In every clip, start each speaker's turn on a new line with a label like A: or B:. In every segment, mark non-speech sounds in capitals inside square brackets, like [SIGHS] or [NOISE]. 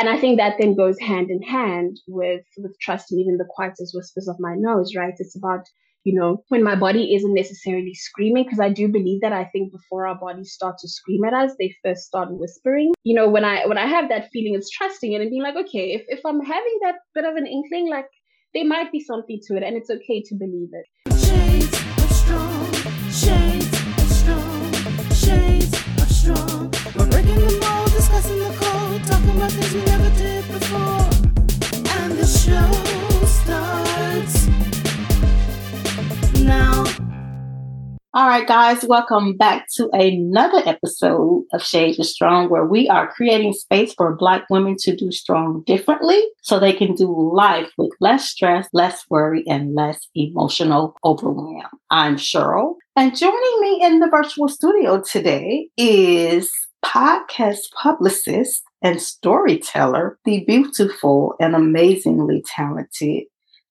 A: and I think that then goes hand in hand with with trusting even the quietest whispers of my no's, right? It's about you know when my body isn't necessarily screaming because I do believe that I think before our bodies start to scream at us, they first start whispering. You know, when I when I have that feeling, it's trusting it and being like, okay, if if I'm having that bit of an inkling, like there might be something to it, and it's okay to believe it. Shades of strong, shades of strong, shades of strong. We're breaking the mold, discussing the talking about things we never did before. And the show starts now.
B: All right, guys, welcome back to another episode of Shades of Strong, where we are creating space for Black women to do strong differently so they can do life with less stress, less worry, and less emotional overwhelm. I'm Cheryl, and joining me in the virtual studio today is podcast publicist and storyteller, the beautiful and amazingly talented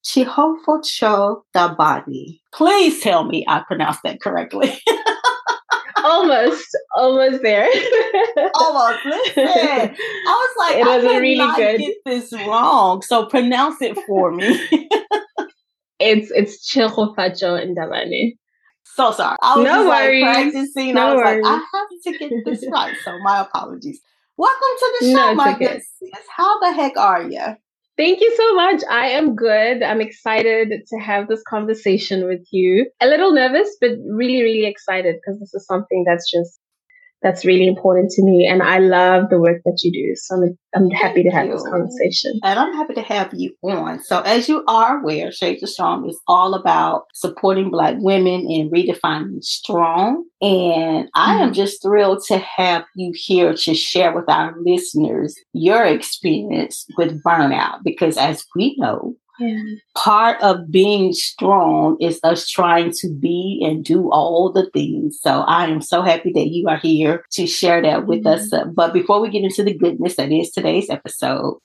B: Chihofocho Dabadi. Please tell me I pronounced that correctly. [LAUGHS]
A: almost, almost there. [LAUGHS]
B: almost. Listen, I was like, it was I really good. Get this wrong, so pronounce it for me. [LAUGHS]
A: it's it's Tšhegofatšo Ndabane.
B: So sorry. I was no worries. Like practicing. No I was worries. like, I have to get this right. So my apologies. Welcome to the show, no, my okay. good sis. How the heck are you?
A: Thank you so much. I am good. I'm excited to have this conversation with you. A little nervous, but really, really excited because this is something that's just that's really important to me. And I love the work that you do. So I'm, I'm happy to have you. this conversation.
B: And I'm happy to have you on. So as you are aware, Shades of Strong is all about supporting Black women and redefining strong. And I am mm-hmm. just thrilled to have you here to share with our listeners your experience with burnout. Because as we know, yeah. Part of being strong is us trying to be and do all the things. So I am so happy that you are here to share that with mm-hmm. us. Uh, but before we get into the goodness that is today's episode,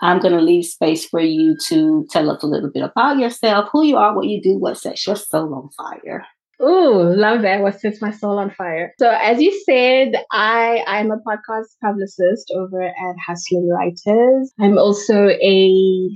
B: I'm going to leave space for you to tell us a little bit about yourself, who you are, what you do, what sets your soul on fire.
A: Ooh, love that. What sets my soul on fire? So, as you said, I I'm a podcast publicist over at Hustling Writers. I'm also a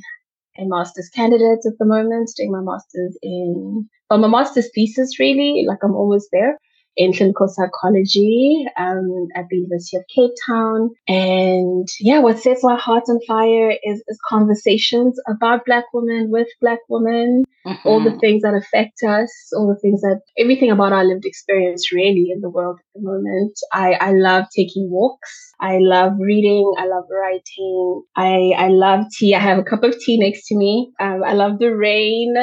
A: a master's candidate at the moment, doing my master's in, well, my master's thesis really, like I'm almost there in clinical psychology um, at the University of Cape Town. And yeah, what sets my heart on fire is, is conversations about Black women with Black women, mm-hmm. all the mm-hmm. things that affect us, all the things that, everything about our lived experience really in the world at the moment. I, I love taking walks. I love reading. I love writing. I, I love tea. I have a cup of tea next to me. Um, I love the rain.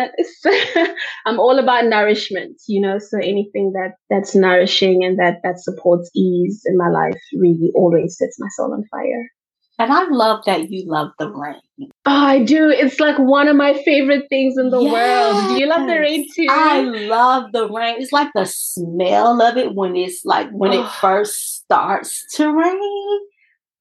A: [LAUGHS] I'm all about nourishment, you know, so anything that, that's nourishing and that, that supports ease in my life really always sets my soul on fire.
B: And I love that you love the rain.
A: Oh, I do. It's like one of my favorite things in the yes. world. Do you love the rain too?
B: I love the rain. It's like the smell of it when it's like when it first starts to rain.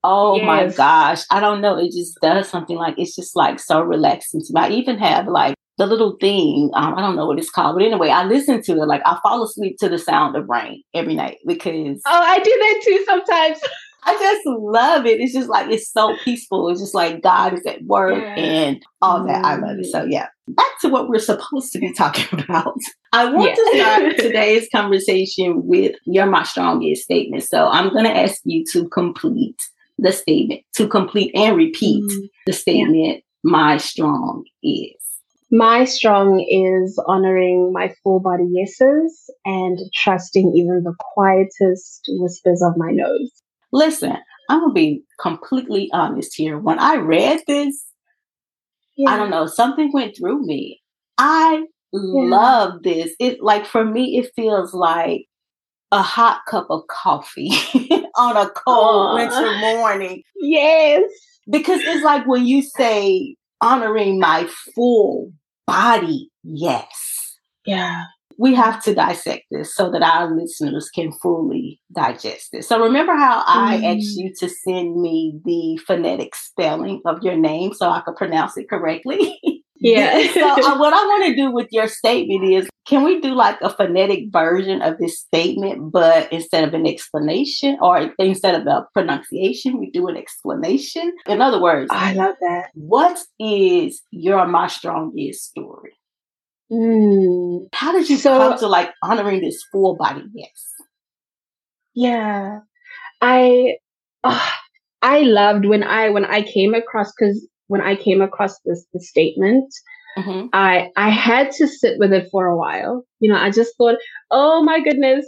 B: Oh yes. my gosh. I don't know. It just does something like it's just like so relaxing to me. I even have like the little thing. Um, I don't know what it's called, but anyway, I listen to it. Like I fall asleep to the sound of rain every night because.
A: Oh, I do that too sometimes. [LAUGHS]
B: I just love it. It's just like it's so peaceful. It's just like God is at work yeah. and all that. I love it. So yeah, back to what we're supposed to be talking [LAUGHS] about. I want yeah. to start [LAUGHS] today's conversation with your my strongest statement. So I'm going to ask you to complete the statement, to complete and repeat mm. the statement. My strong is.
A: My strong is honoring my full body yeses and trusting even the quietest whispers of my no's.
B: Listen, I'm gonna be completely honest here. When I read this, yeah. I don't know, something went through me. I yeah. love this. It like for me, it feels like a hot cup of coffee [LAUGHS] on a cold winter morning.
A: Yes.
B: Because it's like when you say honoring my full body, yes.
A: Yeah
B: we have to dissect this so that our listeners can fully digest this. So remember how I mm. asked you to send me the phonetic spelling of your name so I could pronounce it correctly? [LAUGHS]
A: Yeah.
B: so uh, [LAUGHS] what I want to do with your statement is, can we do like a phonetic version of this statement, but instead of an explanation or instead of a pronunciation, we do an explanation? In other words,
A: I love that.
B: What is your My Strong Is story?
A: Mm.
B: How did you so, come to like honoring this full body yes?
A: Yeah, I, uh, I loved when I when I came across because when I came across this, this statement, mm-hmm. I I had to sit with it for a while. You know, I just thought, oh my goodness,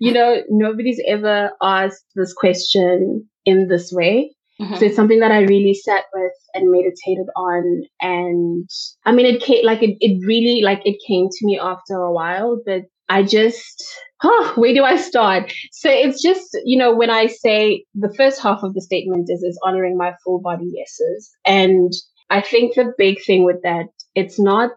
A: you know, nobody's ever asked this question in this way. Mm-hmm. So it's something that I really sat with and meditated on. And I mean, it came like it, it really like it came to me after a while, but I just, where do I start? So it's just, you know, when I say the first half of the statement is, is honoring my full body yeses. And I think the big thing with that, it's not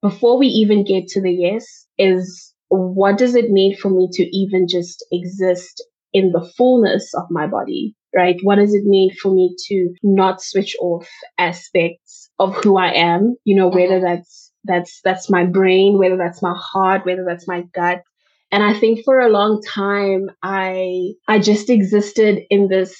A: before we even get to the yes is what does it mean for me to even just exist in the fullness of my body? Right? What does it mean for me to not switch off aspects of who I am? You know, whether mm-hmm. that's that's that's my brain whether that's my heart whether that's my gut and i think for a long time i i just existed in this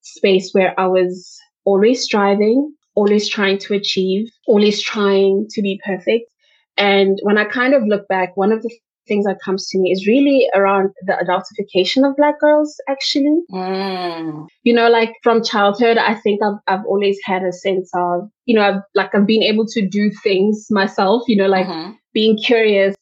A: space where i was always striving always trying to achieve always trying to be perfect and when i kind of look back one of the things that comes to me is really around the adultification of black girls actually mm. you know like from childhood i think I've, I've always had a sense of you know I've, like i've been able to do things myself you know like mm-hmm. being curious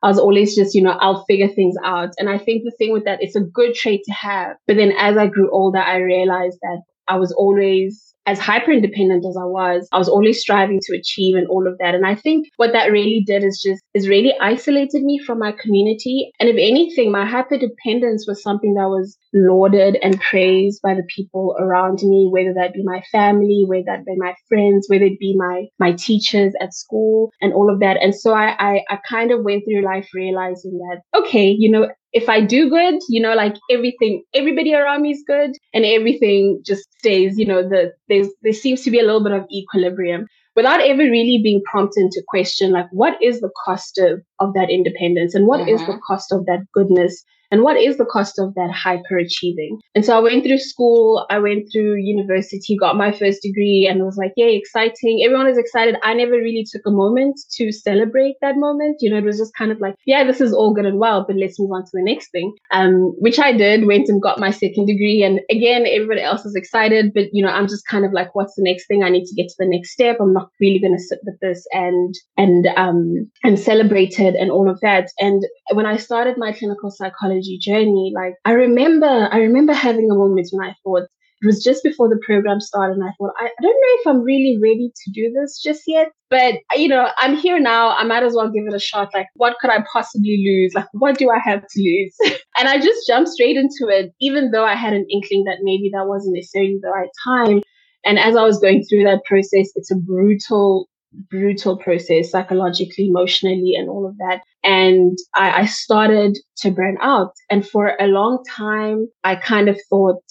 A: I was always just, you know, I'll figure things out. And I think the thing with that, it's a good trait to have. But then as I grew older, I realized that I was always as hyper independent as I was, I was always striving to achieve and all of that. And I think what that really did is just is really isolated me from my community. And if anything, my hyper dependence was something that was lauded and praised by the people around me, whether that be my family, whether that be my friends, whether it be my my teachers at school and all of that. And so I I, I kind of went through life realizing that, okay, you know, if I do good, you know, like everything, everybody around me is good and everything just stays, you know, the, there's, there seems to be a little bit of equilibrium without ever really being prompted to question, like, what is the cost of, of that independence and what mm-hmm. is the mm-hmm. cost of that goodness and what is the cost of that hyperachieving? And so I went through school, I went through university, got my first degree, and was like, yay, exciting. Everyone is excited. I never really took a moment to celebrate that moment. You know, it was just kind of like, yeah, this is all good and well, but let's move on to the next thing. Um, which I did, went and got my second degree. And again, everybody else is excited, but you know, I'm just kind of like, what's the next thing? I need to get to the next step. I'm not really going to sit with this and, and, um, and celebrate it and all of that. And when I started my clinical psychology journey. Like I remember, I remember having a moment when I thought it was just before the program started, and I thought I, I don't know if I'm really ready to do this just yet. But you know, I'm here now. I might as well give it a shot. Like, what could I possibly lose? Like, what do I have to lose? [LAUGHS] and I just jumped straight into it, even though I had an inkling that maybe that wasn't necessarily the right time. And as I was going through that process, it's a brutal brutal process psychologically, emotionally, and all of that. And I, I started to burn out. And for a long time, I kind of thought,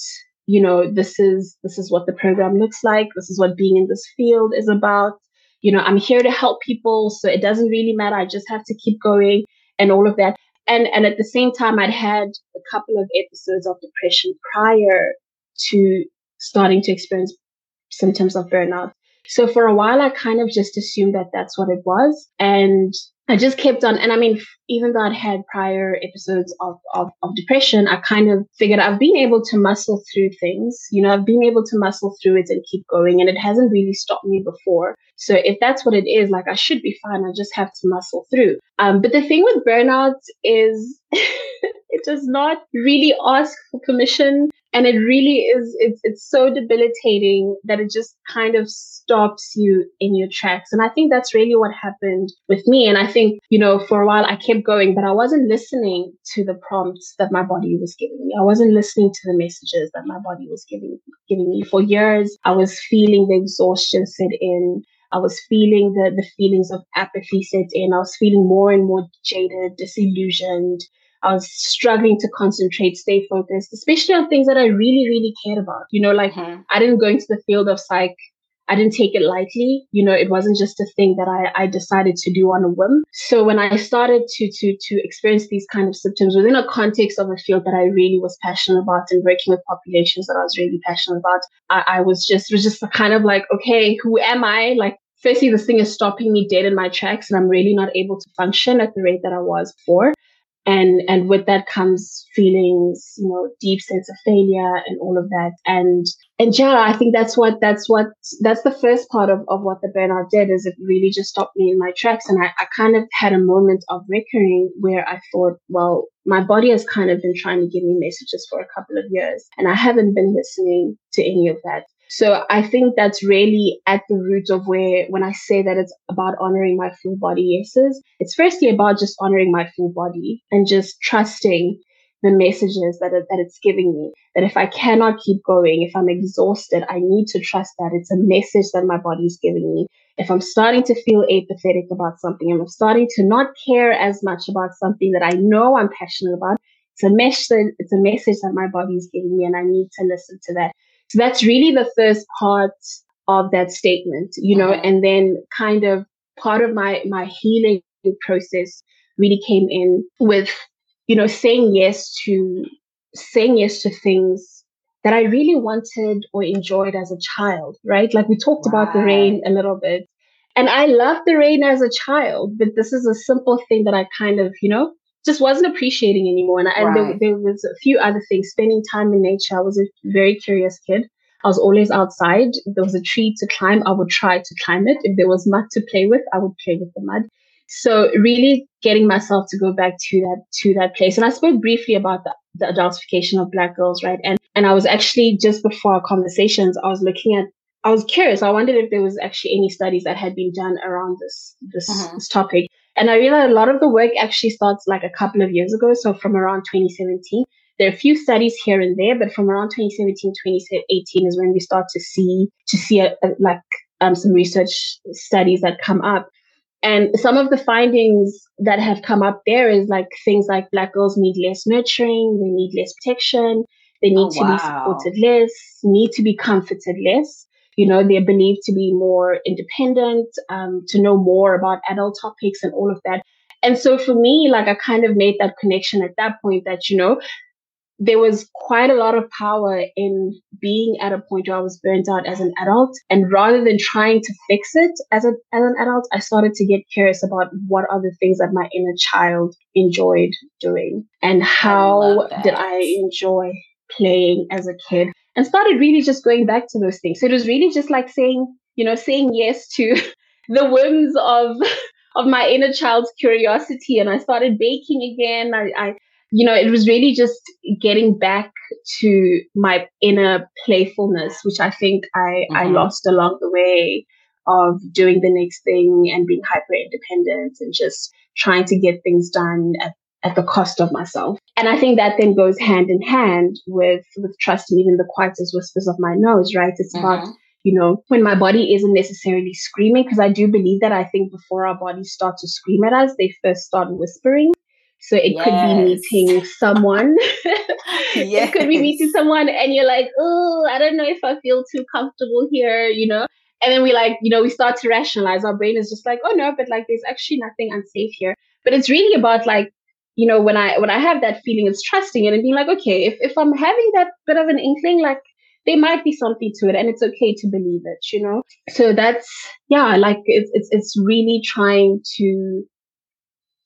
A: you know, this is, this is what the program looks like. This is what being in this field is about. You know, I'm here to help people. So it doesn't really matter. I just have to keep going and all of that. And, and at the same time, I'd had a couple of episodes of depression prior to starting to experience symptoms of burnout. So for a while, I kind of just assumed that that's what it was. And I just kept on. And I mean, even though I'd had prior episodes of, of, of, depression, I kind of figured I've been able to muscle through things. You know, I've been able to muscle through it and keep going. And it hasn't really stopped me before. So if that's what it is, like I should be fine. I just have to muscle through. Um, but the thing with burnout is [LAUGHS] it does not really ask for permission and it really is it's it's so debilitating that it just kind of stops you in your tracks. And i think that's really what happened with me. And i think you know for a while i kept going but i wasn't listening to the prompts that my body was giving me. I wasn't listening to the messages that my body was giving giving me. For years i was feeling the exhaustion set in. I was feeling the, the feelings of apathy set in. I was feeling more and more jaded, disillusioned, I was struggling to concentrate, stay focused, especially on things that I really, really cared about. You know, like mm-hmm. I didn't go into the field of psych I didn't take it lightly. You know, it wasn't just a thing that I, I decided to do on a whim. So when I started to to to experience these kind of symptoms within a context of a field that I really was passionate about and working with populations that I was really passionate about, I, I was just was just kind of like, okay, who am I? Like firstly, this thing is stopping me dead in my tracks and I'm really not able to function at the rate that I was before and and with that comes feelings you know deep sense of failure and all of that. And and yeah i think that's what that's what that's the first part of, of what the burnout did is it really just stopped me in my tracks. And I, I kind of had a moment of reckoning where i thought well my body has kind of been trying to give me messages for a couple of years and i haven't been listening to any of that so I think that's really at the root of where, when I say that it's about honoring my full body yeses, it's firstly about just honoring my full body and just trusting the messages that, it, that it's giving me. That if I cannot keep going, if I'm exhausted, I need to trust that it's a message that my body is giving me. If I'm starting to feel apathetic about something, I'm starting to not care as much about something that I know I'm passionate about, it's a message, it's a message that my body is giving me and I need to listen to that. So that's really the first part of that statement, you know, mm-hmm. and then kind of part of my my healing process really came in with, you know, saying yes to saying yes to things that I really wanted or enjoyed as a child, right? Like we talked right. about the rain a little bit. And I loved the rain as a child, but this is a simple thing that I kind of, you know, just wasn't appreciating anymore. And, I, right. and there, there, was a few other things, spending time in nature. I was a very curious kid. I was always outside. If there was a tree to climb, I would try to climb it. If there was mud to play with, I would play with the mud. So really getting myself to go back to that to that place. And I spoke briefly about the, the adultification of black girls, right? And and I was actually just before our conversations, I was looking at I was curious. I wondered if there was actually any studies that had been done around this this, uh-huh. this topic. And I realized a lot of the work actually starts like a couple of years ago. So from around 2017. There are a few studies here and there, but from around 2017, 2018 is when we start to see to see a, a, like um, some research studies that come up. And some of the findings that have come up there is like things like black girls need less nurturing, they need less protection, they need oh, to wow. be supported less, need to be comforted less. You know, they're believed to be more independent, um, to know more about adult topics and all of that. And so for me, like I kind of made that connection at that point that, you know, there was quite a lot of power in being at a point where I was burnt out as an adult. And rather than trying to fix it as, a, as an adult, I started to get curious about what are the things that my inner child enjoyed doing and how I did I enjoy playing as a kid and started really just going back to those things. So it was really just like saying, you know, saying yes to [LAUGHS] the whims of [LAUGHS] of my inner child's curiosity and I started baking again. I, I you know, it was really just getting back to my inner playfulness, which I think I, mm-hmm. I lost along the way of doing the next thing and being hyper independent and just trying to get things done at, at the cost of myself. And I think that then goes hand in hand with, with trusting even the quietest whispers of my no's, right? It's mm-hmm. about you know, when my body isn't necessarily screaming, because I do believe that I think before our bodies start to scream at us, they first start whispering. So it yes. could be meeting [LAUGHS] someone. yes. It could be meeting someone and you're like, oh, I don't know if I feel too comfortable here, you know? And then we like, you know, we start to rationalize. Our brain is just like, oh no, but like there's actually nothing unsafe here. But it's really about like, you know, when I when I have that feeling, it's trusting it and being like, okay, if, if I'm having that bit of an inkling, like there might be something to it and it's okay to believe it, you know? So that's yeah, like it's it's it's really trying to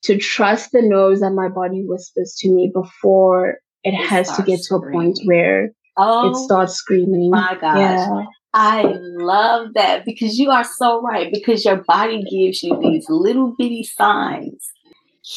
A: to trust the no's that my body whispers to me before it, it has to get to a point where oh, it starts screaming.
B: My gosh. Yeah. I love that because you are so right. Because your body gives you these little bitty signs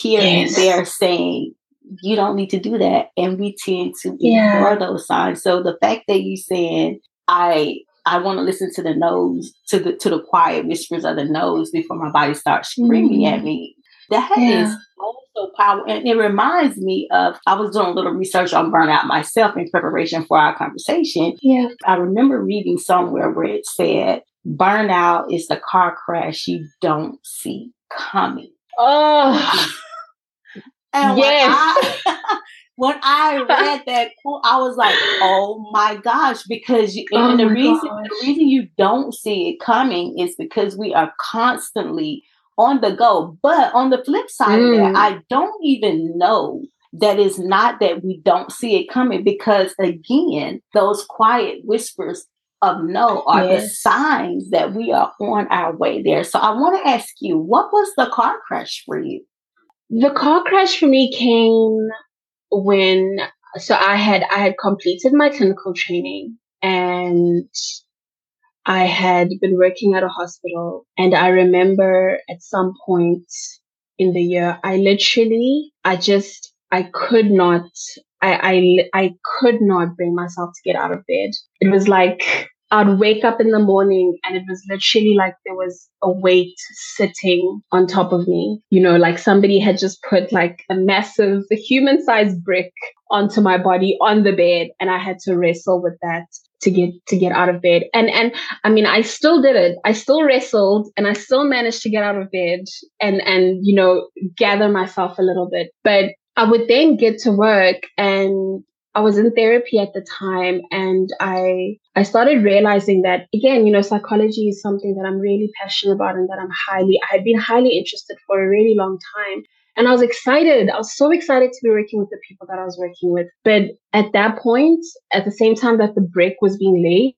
B: here yes. and there saying, you don't need to do that. And we tend to yeah. ignore those signs. So the fact that you saying, I I want to listen to the no's, to the to the quiet whispers of the no's before my body starts screaming mm. at me. That yeah. is also powerful. And it reminds me of I was doing a little research on burnout myself in preparation for our conversation.
A: Yeah. I
B: remember reading somewhere where it said burnout is the car crash you don't see coming.
A: Oh. [LAUGHS]
B: and yes. I, [LAUGHS] when I read that quote, I was like, "Oh my gosh!" Because you, and oh the reason gosh. the reason you don't see it coming is because we are constantly on the go. But on the flip side mm. that. I don't even know that is not that we don't see it coming because again, those quiet whispers of no are yes. the signs that we are on our way there. So I want to ask you, what was the car crash for you?
A: The car crash for me came when so I had I had completed my clinical training and I had been working at a hospital and I remember at some point in the year I literally I just I could not I I I could not bring myself to get out of bed. It was like I'd wake up in the morning and it was literally like there was a weight sitting on top of me. You know, like somebody had just put like a massive, a human sized brick onto my body on the bed and I had to wrestle with that to get to get out of bed. And and i mean i still did it. I still wrestled and i still managed to get out of bed and and you know gather myself a little bit. But i would then get to work and I was in therapy at the time and I I started realizing that again, you know, psychology is something that I'm really passionate about and that I'm highly I had been highly interested for a really long time. And I was excited. I was so excited to be working with the people that I was working with. But at that point, at the same time that the brick was being laid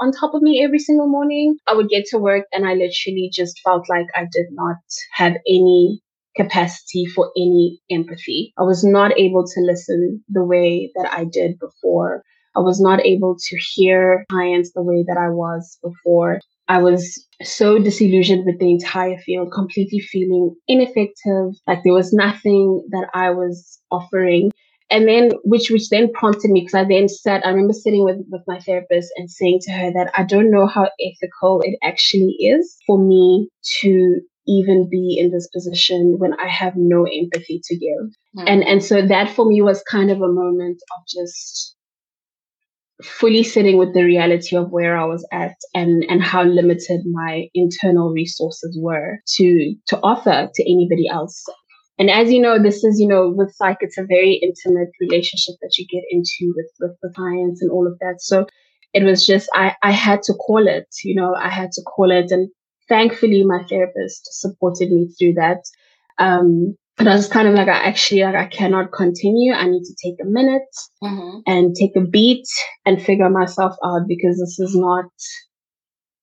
A: on top of me every single morning, I would get to work and I literally just felt like I did not have any capacity for any empathy. I was not able to listen the way that I did before. I was not able to hear clients the way that I was before. I was so disillusioned with the entire field, completely feeling ineffective, like there was nothing that I was offering. And then, which which then prompted me because I then sat. I remember sitting with with my therapist and saying to her that I don't know how ethical it actually is for me to even be in this position when I have no empathy to give. Mm. And and so that for me was kind of a moment of just fully sitting with the reality of where I was at and and how limited my internal resources were to to offer to anybody else. And as you know, this is, you know, with psych, it's a very intimate relationship that you get into with, with the clients and all of that. So it was just, I, I had to call it, you know, I had to call it. And thankfully my therapist supported me through that. Um, but I was kind of like, I actually, like, I cannot continue. I need to take a minute mm-hmm. and take a beat and figure myself out because this is not,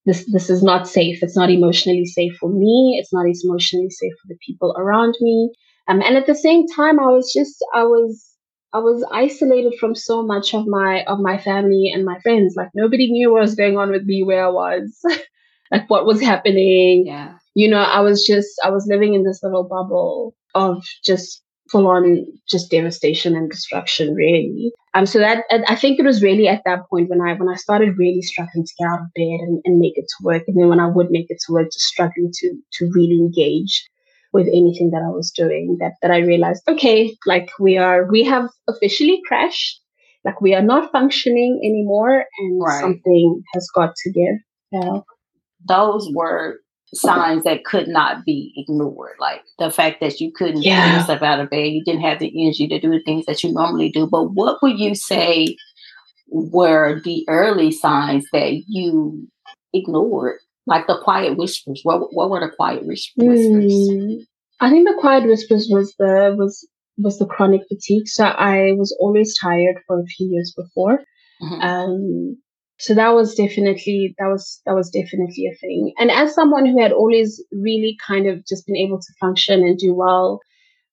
A: this, this is not safe. It's not emotionally safe for me. It's not emotionally safe for the people around me. Um, and at the same time, I was just, I was, I was isolated from so much of my, of my family and my friends. Like nobody knew what was going on with me where I was. [LAUGHS] like what was happening.
B: Yeah.
A: You know, I was just, I was living in this little bubble of just full on just devastation and destruction really um so that i think it was really at that point when i when i started really struggling to get out of bed and, and make it to work and then when i would make it to work just struggling to to really engage with anything that i was doing that that i realized okay like we are we have officially crashed like we are not functioning anymore and right. something has got to give know?
B: Those were signs that could not be ignored. Like the fact that you couldn't yeah. get yourself out of bed, you didn't have the energy to do the things that you normally do. But what would you say were the early signs that you ignored? Like the quiet whispers. What what were the quiet whispers? Mm,
A: I think the quiet whispers was the was was the chronic fatigue. So I was always tired for a few years before. Mm-hmm. Um, so that was definitely that was that was definitely a thing. And as someone who had always really kind of just been able to function and do well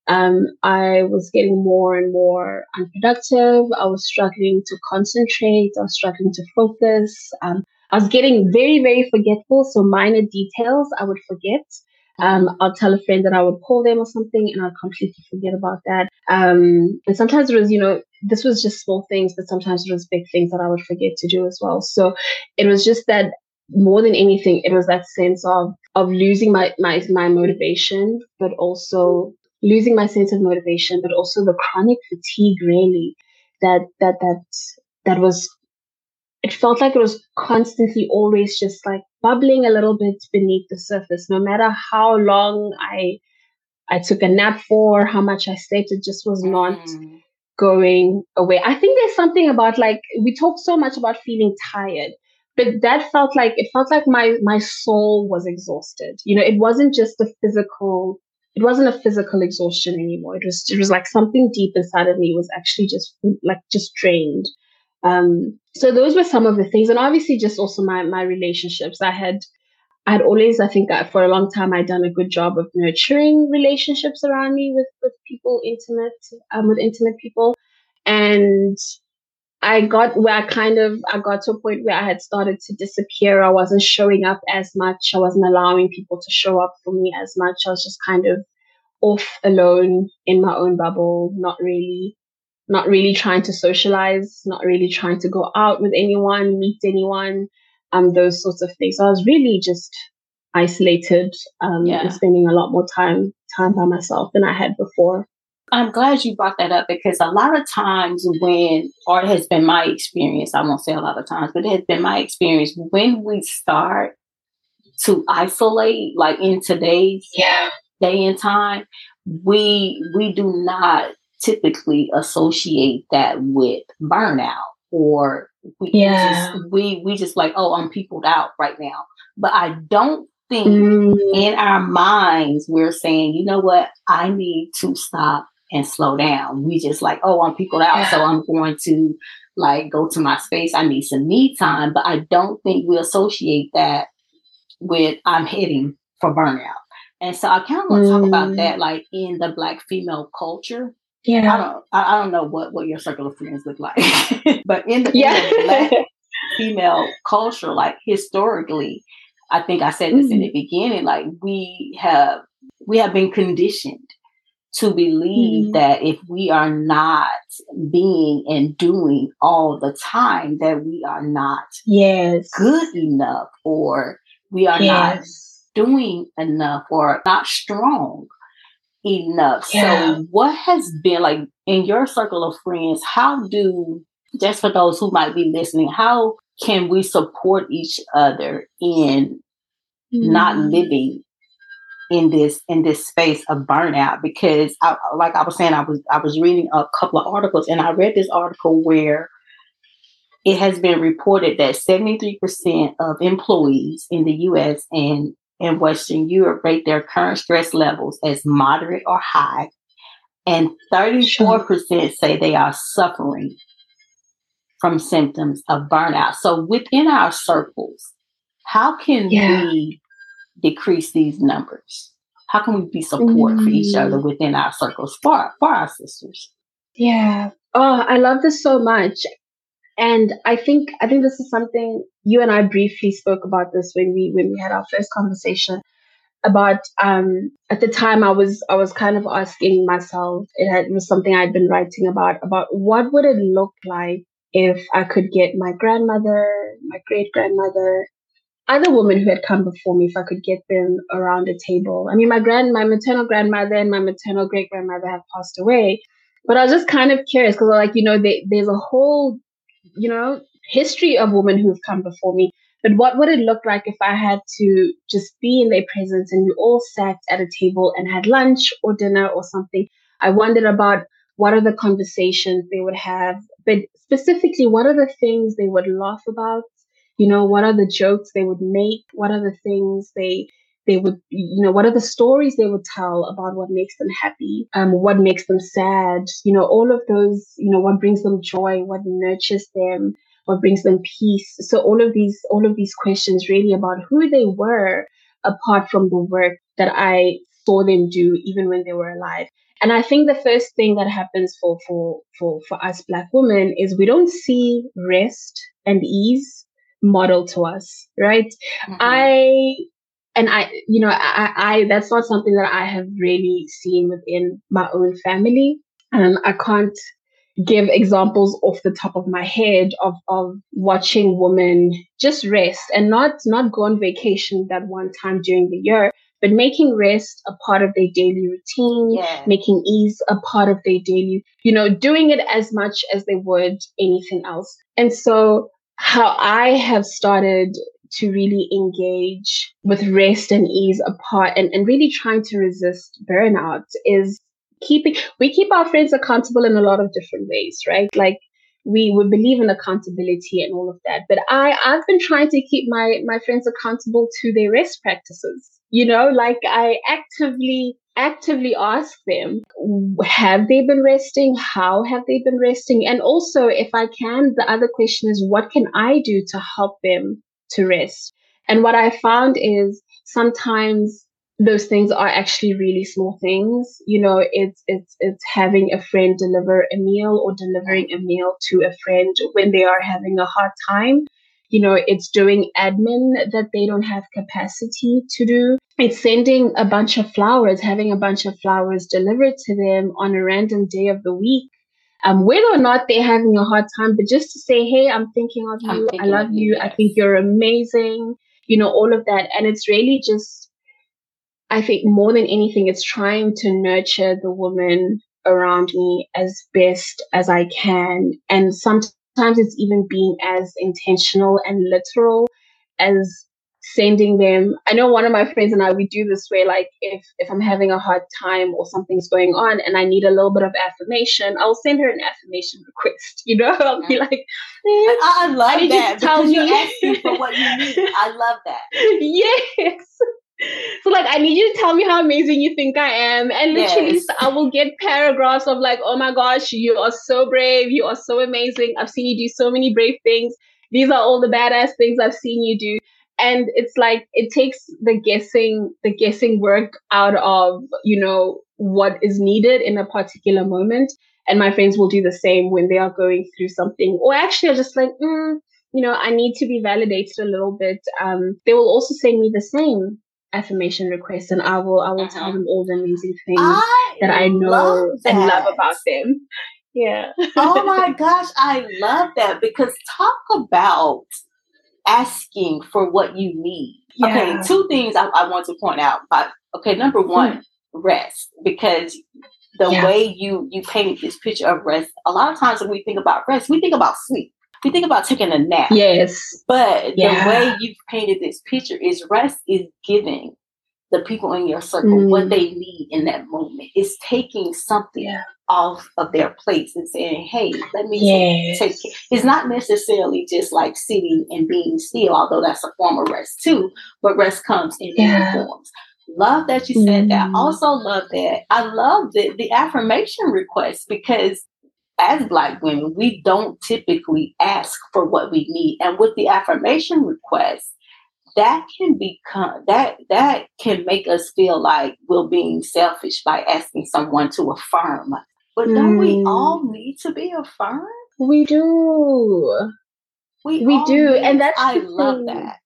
A: um, i was getting more and more unproductive. I was struggling to concentrate. I was struggling to focus. Um, i was getting very very forgetful. So minor details i would forget. Um, I'll tell a friend that I would call them or something and I'll completely forget about that. Um, and sometimes it was, you know, this was just small things, but sometimes it was big things that I would forget to do as well. So it was just that more than anything, it was that sense of, of losing my, my, my motivation, but also losing my sense of motivation, but also the chronic fatigue really that, that, that, that was it felt like it was constantly always just like bubbling a little bit beneath the surface no matter how long i i took a nap for how much i slept it just was not mm. Going away. I think there's something about like we talk so much about feeling tired, but that felt like it felt like my my soul was exhausted. You know, it wasn't just a physical it wasn't a physical exhaustion anymore. It was it was like something deep inside of me was actually just like just drained. Um, so those were some of the things, and obviously just also my my relationships. I had I had always, I think, for a long time, I'd done a good job of nurturing relationships around me with with people, intimate, um, with intimate people, and I got where I kind of I got to a point where I had started to disappear. I wasn't showing up as much. I wasn't allowing people to show up for me as much. I was just kind of off alone in my own bubble, not really not really trying to socialize, not really trying to go out with anyone, meet anyone um, those sorts of things. So I was really just isolated um, yeah. and spending a lot more time time by myself than I had before.
B: I'm glad you brought that up because a lot of times when, or it has been my experience, I won't say a lot of times, but it has been my experience when we start to isolate, like in today's
A: yeah.
B: day and time, we we do not typically associate that with burnout or we
A: yeah.
B: just we we just like oh i'm peopled out right now but i don't think mm. in our minds we're saying you know what i need to stop and slow down we just like oh i'm peopled out yeah. so i'm going to like go to my space i need some me time but i don't think we associate that with i'm heading for burnout and so i kind of want to mm. talk about mm. that like in the black female culture
A: yeah.
B: I don't I, don't know what, what your circle of friends look like. [LAUGHS] but in the, yeah. in the black [LAUGHS] female culture, like historically, I think I said this mm-hmm. in the beginning, like we have we have been conditioned to believe mm-hmm. that if we are not being and doing all the time, that we are not
A: yes
B: good enough or we are yes. not doing enough or not strong enough. Yeah. So, what has been like in your circle of friends? How do, just for those who might be listening, how can we support each other in mm. not living in this in this space of burnout? Because, I, like I was saying, I was I was reading a couple of articles, and I read this article where it has been reported that 73% of employees in the US and in Western Europe rate their current stress levels as moderate or high, and 34% say they are suffering from symptoms of burnout. So within our circles, how can yeah. we decrease these numbers? How can we be support mm. for each other mm. within our circles for, for our sisters?
A: Yeah. Oh, I love this so much. And I think I think this is something you and I briefly spoke about this when we when we had our first conversation about um at the time I was I was kind of asking myself it, had, it was something I'd been writing about about what would it look like if I could get my grandmother, my great grandmother, other women who had come before me, if I could get them around a table. I mean, my grand, my maternal grandmother and my maternal great grandmother have passed away, but I was just kind of curious because, like, you know, they, there's a whole you know, history of women who've come before me. But what would it look like if I had to just be in their presence and we all sat at a table and had lunch or dinner or something? I wondered about what are the conversations they would have, but specifically, what are the things they would laugh about? You know, what are the jokes they would make? What are the things they they would, you know, what are the stories they would tell about what makes them happy, um, what makes them sad, you know, all of those, you know, what brings them joy, what nurtures them, what brings them peace. So all of these, all of these questions really about who they were apart from the work that I saw them do even when they were alive. And I think the first thing that happens for for for for us black women is we don't see rest and ease modeled to us, right? Mm-hmm. I and I, you know, I, I, that's not something that I have really seen within my own family. Um, I can't give examples off the top of my head of, of watching women just rest and not, not go on vacation that one time during the year, but making rest a part of their daily routine, yeah. making ease a part of their daily, you know, doing it as much as they would anything else. And so how I have started to really engage with rest and ease apart and, and really trying to resist burnout is keeping we keep our friends accountable in a lot of different ways, right? Like we we believe in accountability and all of that. But I I've been trying to keep my my friends accountable to their rest practices. You know, like I actively actively ask them have they been resting how have they been resting and also if i can the other question is what can i do to help them to rest and what i found is sometimes those things are actually really small things. You know, it's it's it's having a friend deliver a meal or delivering a meal to a friend when they are having a hard time. You know, it's doing admin that they don't have capacity to do. It's sending a bunch of flowers, having a bunch of flowers delivered to them on a random day of the week. Um, whether or not they're having a hard time, but just to say, hey, I'm thinking of you, thinking I love you, yes. I think you're amazing, you know, all of that. And it's really just I think more than anything, it's trying to nurture the woman around me as best as I can. And sometimes it's even being as intentional and literal as sending them. I know one of my friends and I, we do this way, like if, if I'm having a hard time or something's going on and I need a little bit of affirmation, I'll send her an affirmation request, [LAUGHS] you know? I'll be like,
B: I love I that. Tell me. asking for what you need. I [LAUGHS] love that.
A: yes so like i need you to tell me how amazing you think i am and literally yes. i will get paragraphs of like oh my gosh you are so brave you are so amazing i've seen you do so many brave things these are all the badass things i've seen you do and it's like it takes the guessing the guessing work out of you know what is needed in a particular moment and my friends will do the same when they are going through something or actually are just like mm, you know i need to be validated a little bit um, they will also send me the same affirmation requests and I will I will uh-huh. tell them all the amazing things I that I know that. and love about them. Yeah.
B: oh my [LAUGHS] gosh, I love that because talk about asking for what you need. Yeah. Okay, two things I, I, want to point out. But okay, number hmm. one, hmm. rest. Because the yeah. way you you paint this picture of rest, a lot of times when we think about rest, we think about sleep we think about taking a nap.
A: Yes.
B: But yeah. the way you've painted this picture is rest is giving the people in your circle mm. what they need in that moment. It's taking something. Off of their plates and saying, hey, let me yes. take, take It's not necessarily just like sitting and being still, although that's a form of rest too, but rest comes in yeah. many forms. Love that you said mm. that. Also love that. I love the, the affirmation request because as black women, we don't typically ask for what we need. And with the affirmation request, that can become that that can make us feel like we're being selfish by asking someone to affirm. But don't mm. we all need to be affirmed?
A: We do. We, we do. And that's
B: I love that.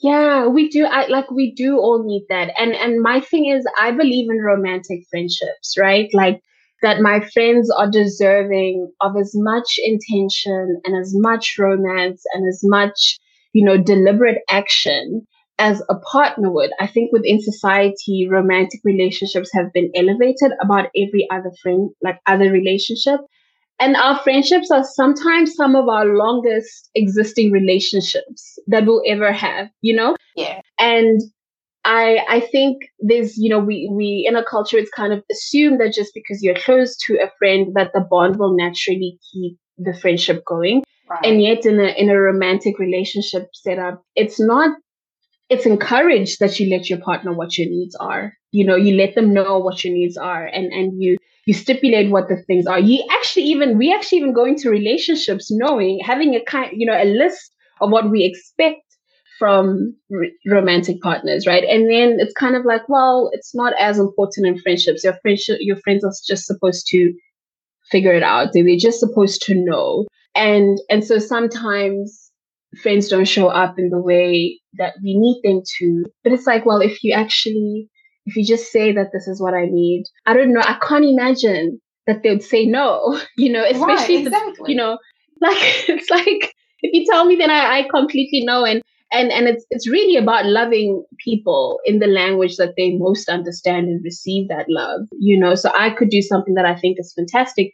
A: Yeah, we do. I like we do all need that. And and my thing is I believe in romantic friendships, right? Like that my friends are deserving of as much intention and as much romance and as much, you know, deliberate action as a partner would. I think within society, romantic relationships have been elevated about every other friend, like other relationship. And our friendships are sometimes some of our longest existing relationships that we'll ever have, you know?
B: Yeah.
A: And I I think there's you know we we in a culture it's kind of assumed that just because you're close to a friend that the bond will naturally keep the friendship going. Right. And yet in a in a romantic relationship setup, it's not it's encouraged that you let your partner what your needs are. You know, you let them know what your needs are and and you you stipulate what the things are. You actually even we actually even go into relationships knowing having a kind you know a list of what we expect from r- romantic partners, right? And then it's kind of like, well, it's not as important in friendships. Your friendship, your friends are just supposed to figure it out. They're just supposed to know. And and so sometimes friends don't show up in the way that we need them to. But it's like, well, if you actually if you just say that this is what I need, I don't know, I can't imagine that they'd say no, [LAUGHS] you know, especially right, exactly. the, you know, [LAUGHS] like it's like if you tell me then I, I completely know and and and it's it's really about loving people in the language that they most understand and receive that love you know so i could do something that i think is fantastic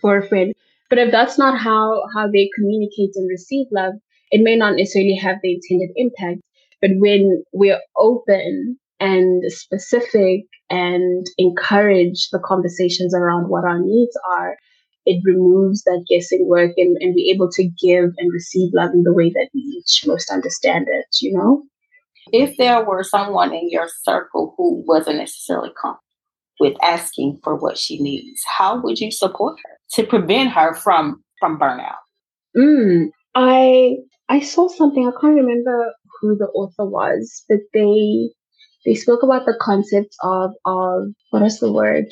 A: for a friend but if that's not how how they communicate and receive love it may not necessarily have the intended impact but when we're open and specific and encourage the conversations around what our needs are, it removes that guessing work and, and we're able to give and receive love in the way that we each most understand it, you know?
B: If there were someone in your circle who wasn't necessarily comfortable with asking for what she needs, how would you support her to prevent her from from burnout?
A: Mm, I I saw something, I can't remember who the author was, but they they spoke about the concept of of what is the word?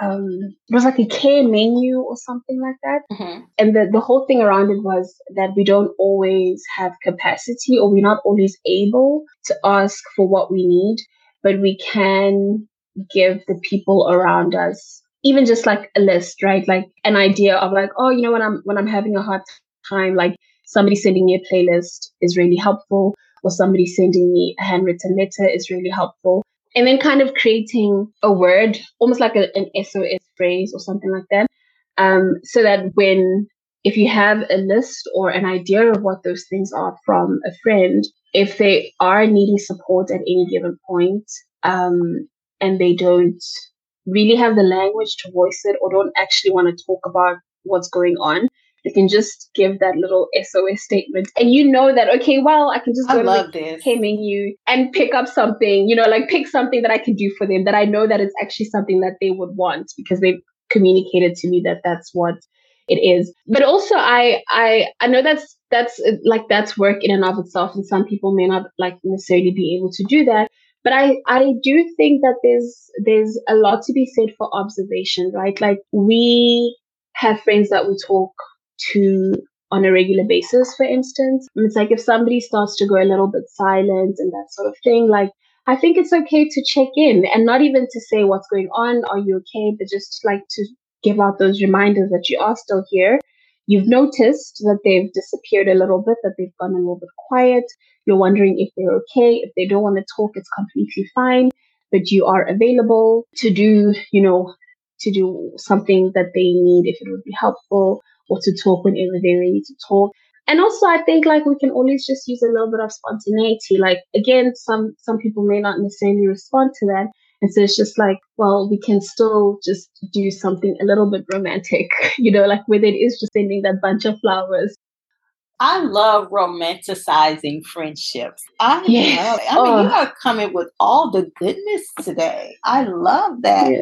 A: Um, it was like a care menu or something like that.
B: Mm-hmm.
A: And the, the whole thing around it was that we don't always have capacity or we're not always able to ask for what we need, but we can give the people around us even just like a list, right? Like an idea of like, oh, you know, when I'm when I'm having a hard time, like somebody sending me a playlist is really helpful or somebody sending me a handwritten letter is really helpful. And then kind of creating a word, almost like a, an SOS phrase or something like that. Um, so that when, if you have a list or an idea of what those things are from a friend, if they are needing support at any given point, um, and they don't really have the language to voice it or don't actually want to talk about what's going on, you can just give that little SOS statement. And you know that, okay, well, I can just go
B: I
A: to
B: love
A: the
B: this.
A: Menu and pick up something, you know, like pick something that I can do for them that I know that it's actually something that they would want because they've communicated to me that that's what it is. But also I I I know that's that's like that's work in and of itself and some people may not like necessarily be able to do that. But I, I do think that there's there's a lot to be said for observation, right? Like we have friends that we talk to on a regular basis, for instance. It's like if somebody starts to go a little bit silent and that sort of thing, like I think it's okay to check in and not even to say what's going on, are you okay, but just like to give out those reminders that you are still here. You've noticed that they've disappeared a little bit, that they've gone a little bit quiet. You're wondering if they're okay. If they don't want to talk, it's completely fine, but you are available to do, you know, to do something that they need if it would be helpful or to talk whenever they're ready to talk. And also, I think like we can always just use a little bit of spontaneity. Like again, some some people may not necessarily respond to that, and so it's just like, well, we can still just do something a little bit romantic, [LAUGHS] you know, like whether it is just sending that bunch of flowers.
B: I love romanticizing friendships. I
A: Yes.
B: love. I mean, you
A: Oh.
B: are coming with all the goodness today. I love that.
A: Yeah.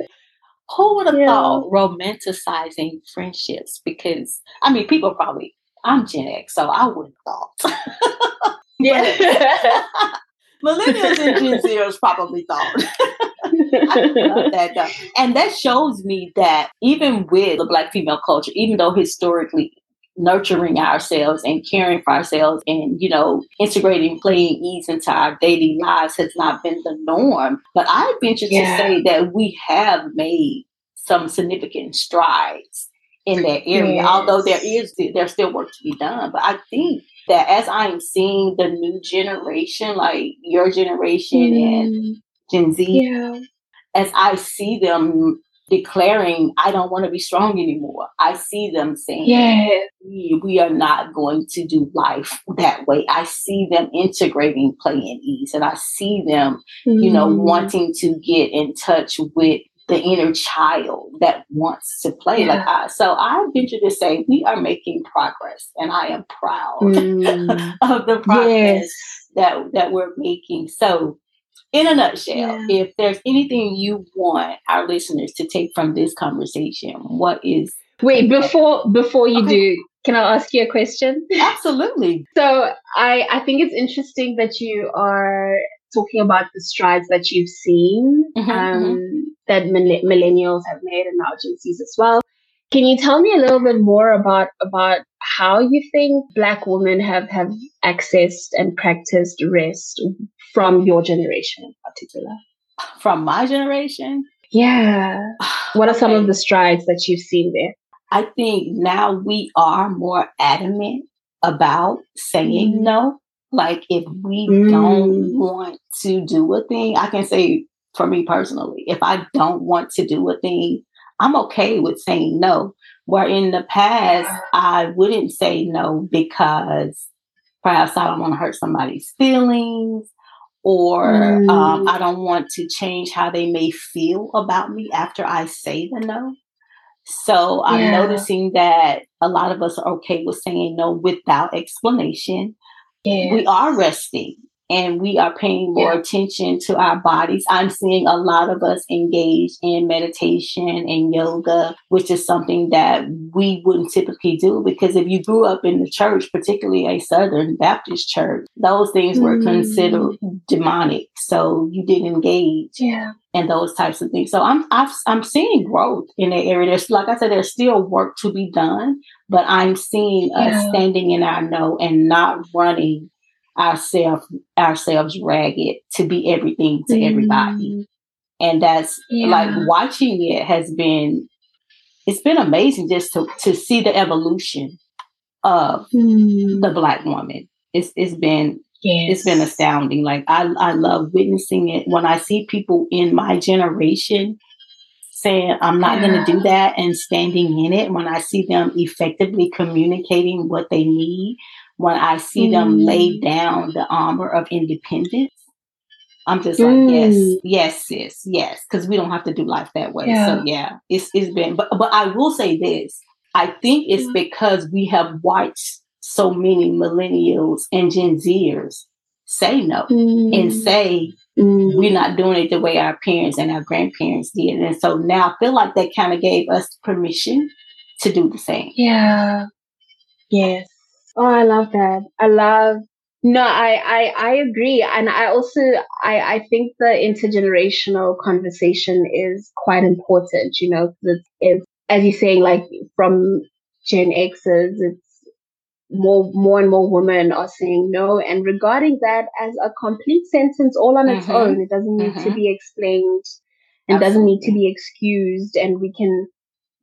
B: Who would have
A: Yeah.
B: thought romanticizing friendships? Because I mean, people probably. I'm Gen X, so I wouldn't have thought. [LAUGHS]
A: Yeah. [LAUGHS]
B: Millennials and Gen Zers probably thought. [LAUGHS] I love that though. And that shows me that even with the black female culture, even though historically nurturing ourselves and caring for ourselves and, you know, integrating playing ease into our daily lives has not been the norm. But I venture
A: Yeah.
B: to say that we have made some significant strides in that area.
A: Yes.
B: Although there is there's still work to be done. But I think that as I'm seeing the new generation, like your generation and
A: Mm,
B: Gen Z,
A: yeah.
B: as I see them declaring, I don't want to be strong anymore, I see them saying,
A: Yeah.
B: we, we are not going to do life that way. I see them integrating play and ease, and I see them, you know,
A: Mm.
B: wanting to get in touch with the inner child that wants to play like
A: Yeah.
B: I. So I venture to say we are making progress, and I am proud
A: Mm. [LAUGHS]
B: of the progress
A: yes.
B: that that we're making. So, in a nutshell,
A: Yeah.
B: if there's anything you want our listeners to take from this conversation, what is
A: Wait, before before you
B: Okay.
A: do, can I ask you a question? [LAUGHS]
B: absolutely
A: So I I think it's interesting that you are talking about the strides that you've seen
B: Mhm,
A: um, that mill- millennials have made and now Gen Zs as well. Can you tell me a little bit more about about how you think Black women have have accessed and practiced rest from your generation in particular?
B: from my generation?
A: Yeah. [SIGHS] What are some of the strides that you've seen there?
B: I think now we are more adamant about saying
A: Mm.
B: no. Like if we
A: Mm.
B: don't want to do a thing, I can say for me personally, if I don't want to do a thing, I'm okay with saying no. Where in the past, I wouldn't say no because perhaps I don't want to hurt somebody's feelings or mm. um, I don't want to change how they may feel about me after I say the no. So I'm yeah. noticing that a lot of us are okay with saying no without explanation. We are resting and we are paying more yeah. attention to our bodies. I'm seeing a lot of us engage in meditation and yoga, which is something that we wouldn't typically do because if you grew up in the church, particularly a Southern Baptist church, those things were mm. considered demonic. So you didn't engage.
A: Yeah.
B: And those types of things. So I'm i am seeing growth in that area. There's like I said, there's still work to be done, but I'm seeing yeah. us standing in our no and not running ourselves ourselves ragged to be everything to mm. everybody. And that's yeah. like watching it has been it's been amazing just to to see the evolution of mm. the black woman. It's it's been yes. it's been astounding. Like I I love witnessing it when I see people in my generation saying I'm not yeah. going to do that and standing in it when I see them effectively communicating what they need when I see mm. them lay mm. down the armor of independence, I'm just like, mm. yes, yes, sis, yes, because we don't have to do life that way. Yeah. So yeah, it's it's been, but but I will say this: I think it's mm. because we have watched so many millennials and Gen Zers say no mm. and say mm. we're not doing it the way our parents and our grandparents did, and so now I feel like that kind of gave us permission to do the same.
A: Yeah. Yes. Oh, I love that. I love no, I, I I agree, and I also I I think the intergenerational conversation is quite important. You know, it's, it's as you're saying, like from Gen Xers, it's more more and more women are saying no, and regarding that as a complete sentence all on mm-hmm. its own. It doesn't need mm-hmm. to be explained, and Absolutely. doesn't need to be excused, and we can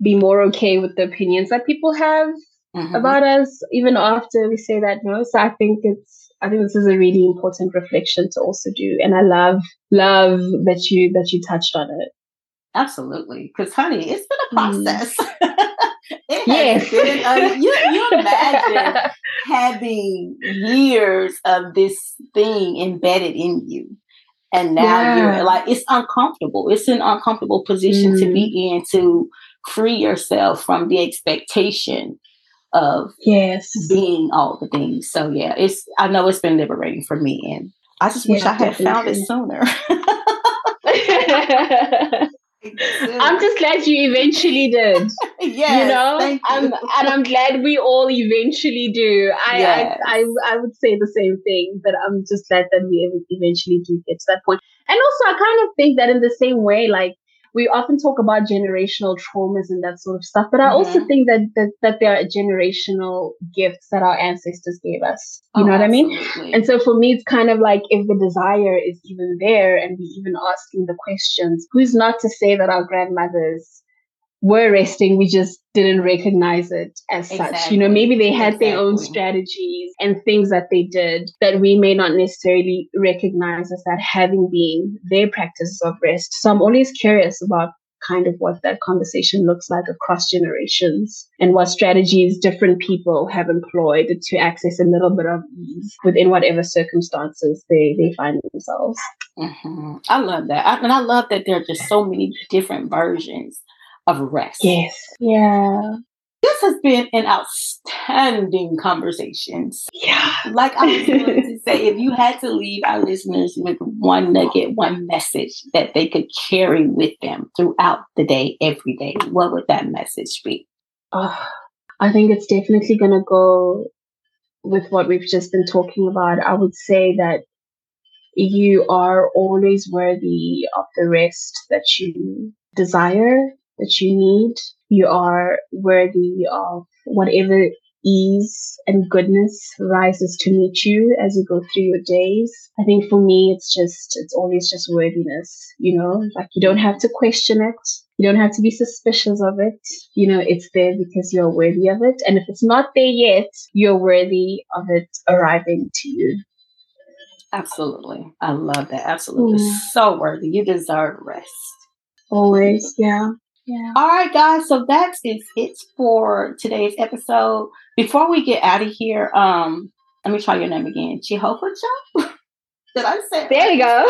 A: be more okay with the opinions that people have mm-hmm. about us even after we say that no. So I think it's I think this is a really important reflection to also do. And I love love that you that you touched on it.
B: Absolutely. Because honey, it's been a mm. process. [LAUGHS] Mm. yes. Been, uh, you, you [LAUGHS] imagine having years of this thing embedded in you. And now yeah. you're like, it's uncomfortable. It's an uncomfortable position mm. to be mm. in to free yourself from the expectation of
A: yes
B: being all the things. So yeah, it's I know it's been liberating for me, and I just wish I had found it sooner. [LAUGHS] [LAUGHS]
A: I'm just glad you eventually did.
B: yeah,
A: you know, I'm, and I'm glad we all eventually do. I, yes. I, I, I would say the same thing, but I'm just glad that we eventually do get to that point. And also, I kind of think that in the same way, like we often talk about generational traumas and that sort of stuff, but I mm-hmm. also think that, that that there are generational gifts that our ancestors gave us. You oh, know what absolutely. I mean? And so for me, it's kind of like if the desire is even there and we even asking the questions, who's not to say that our grandmothers were resting, we just didn't recognize it as exactly. such. You know, maybe they had exactly. their own strategies and things that they did that we may not necessarily recognize as that having been their practices of rest. So I'm always curious about kind of what that conversation looks like across generations and what strategies different people have employed to access a little bit of ease within whatever circumstances they, they find themselves.
B: Mm-hmm. I love that. I, and I love that there are just so many different versions of rest.
A: Yes. Yeah.
B: This has been an outstanding conversation.
A: Yeah.
B: Like I was going [LAUGHS] to say, if you had to leave our listeners with one nugget, one message that they could carry with them throughout the day, every day, what would that message be?
A: Uh, I think it's definitely going to go with what we've just been talking about. I would say that you are always worthy of the rest that you desire that you need. You are worthy of whatever ease and goodness rises to meet you as you go through your days. I think for me, it's just, it's always just worthiness, you know, like you don't have to question it. You don't have to be suspicious of it. You know, it's there because you're worthy of it. And if it's not there yet, you're worthy of it arriving to you.
B: Absolutely. I love that. Absolutely. Mm. So worthy. You deserve rest.
A: Always. Yeah. Yeah.
B: All right, guys. So that is it for today's episode. Before we get out of here, um, let me try your name again. Jehovah Joe. [LAUGHS] Did I say
A: There you go.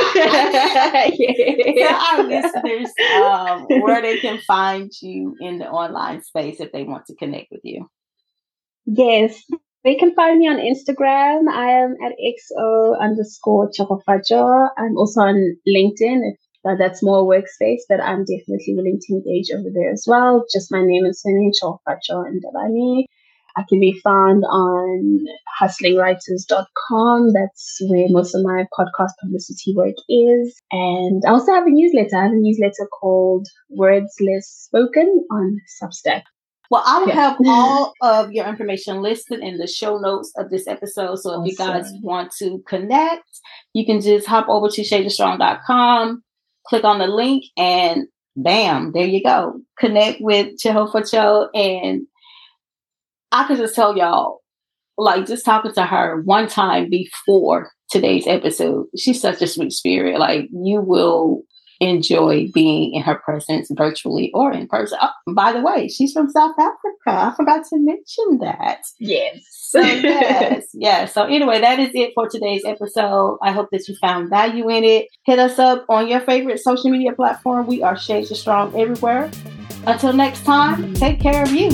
B: Tell [LAUGHS] our listeners um, where they can find you in the online space if they want to connect with you.
A: Yes, they can find me on Instagram. I am at xo underscore chokofajo. I'm also on LinkedIn if uh, that's more workspace, but I'm definitely willing to engage over there as well. Just my name is Tšhegofatšo Ndabane. I can be found on hustlingwriters.com. That's where most of my podcast publicity work is. And I also have a newsletter. I have a newsletter called Words Less Spoken on Substack.
B: Well, I will yeah. have [LAUGHS] all of your information listed in the show notes of this episode. So if awesome. you guys want to connect, you can just hop over to shadestrong.com, click on the link, and bam, there you go. Connect with Tšhegofatšo. And I could just tell y'all, like just talking to her one time before today's episode, she's such a sweet spirit. Like you will enjoy being in her presence virtually or in person. Oh, by the way, she's from South Africa. I forgot to mention that.
A: Yes.
B: So, yes, [LAUGHS] yes. So, anyway, that is it for today's episode. I hope that you found value in it. Hit us up on your favorite social media platform. We are Shades of Strong everywhere. Until next time, take care of you.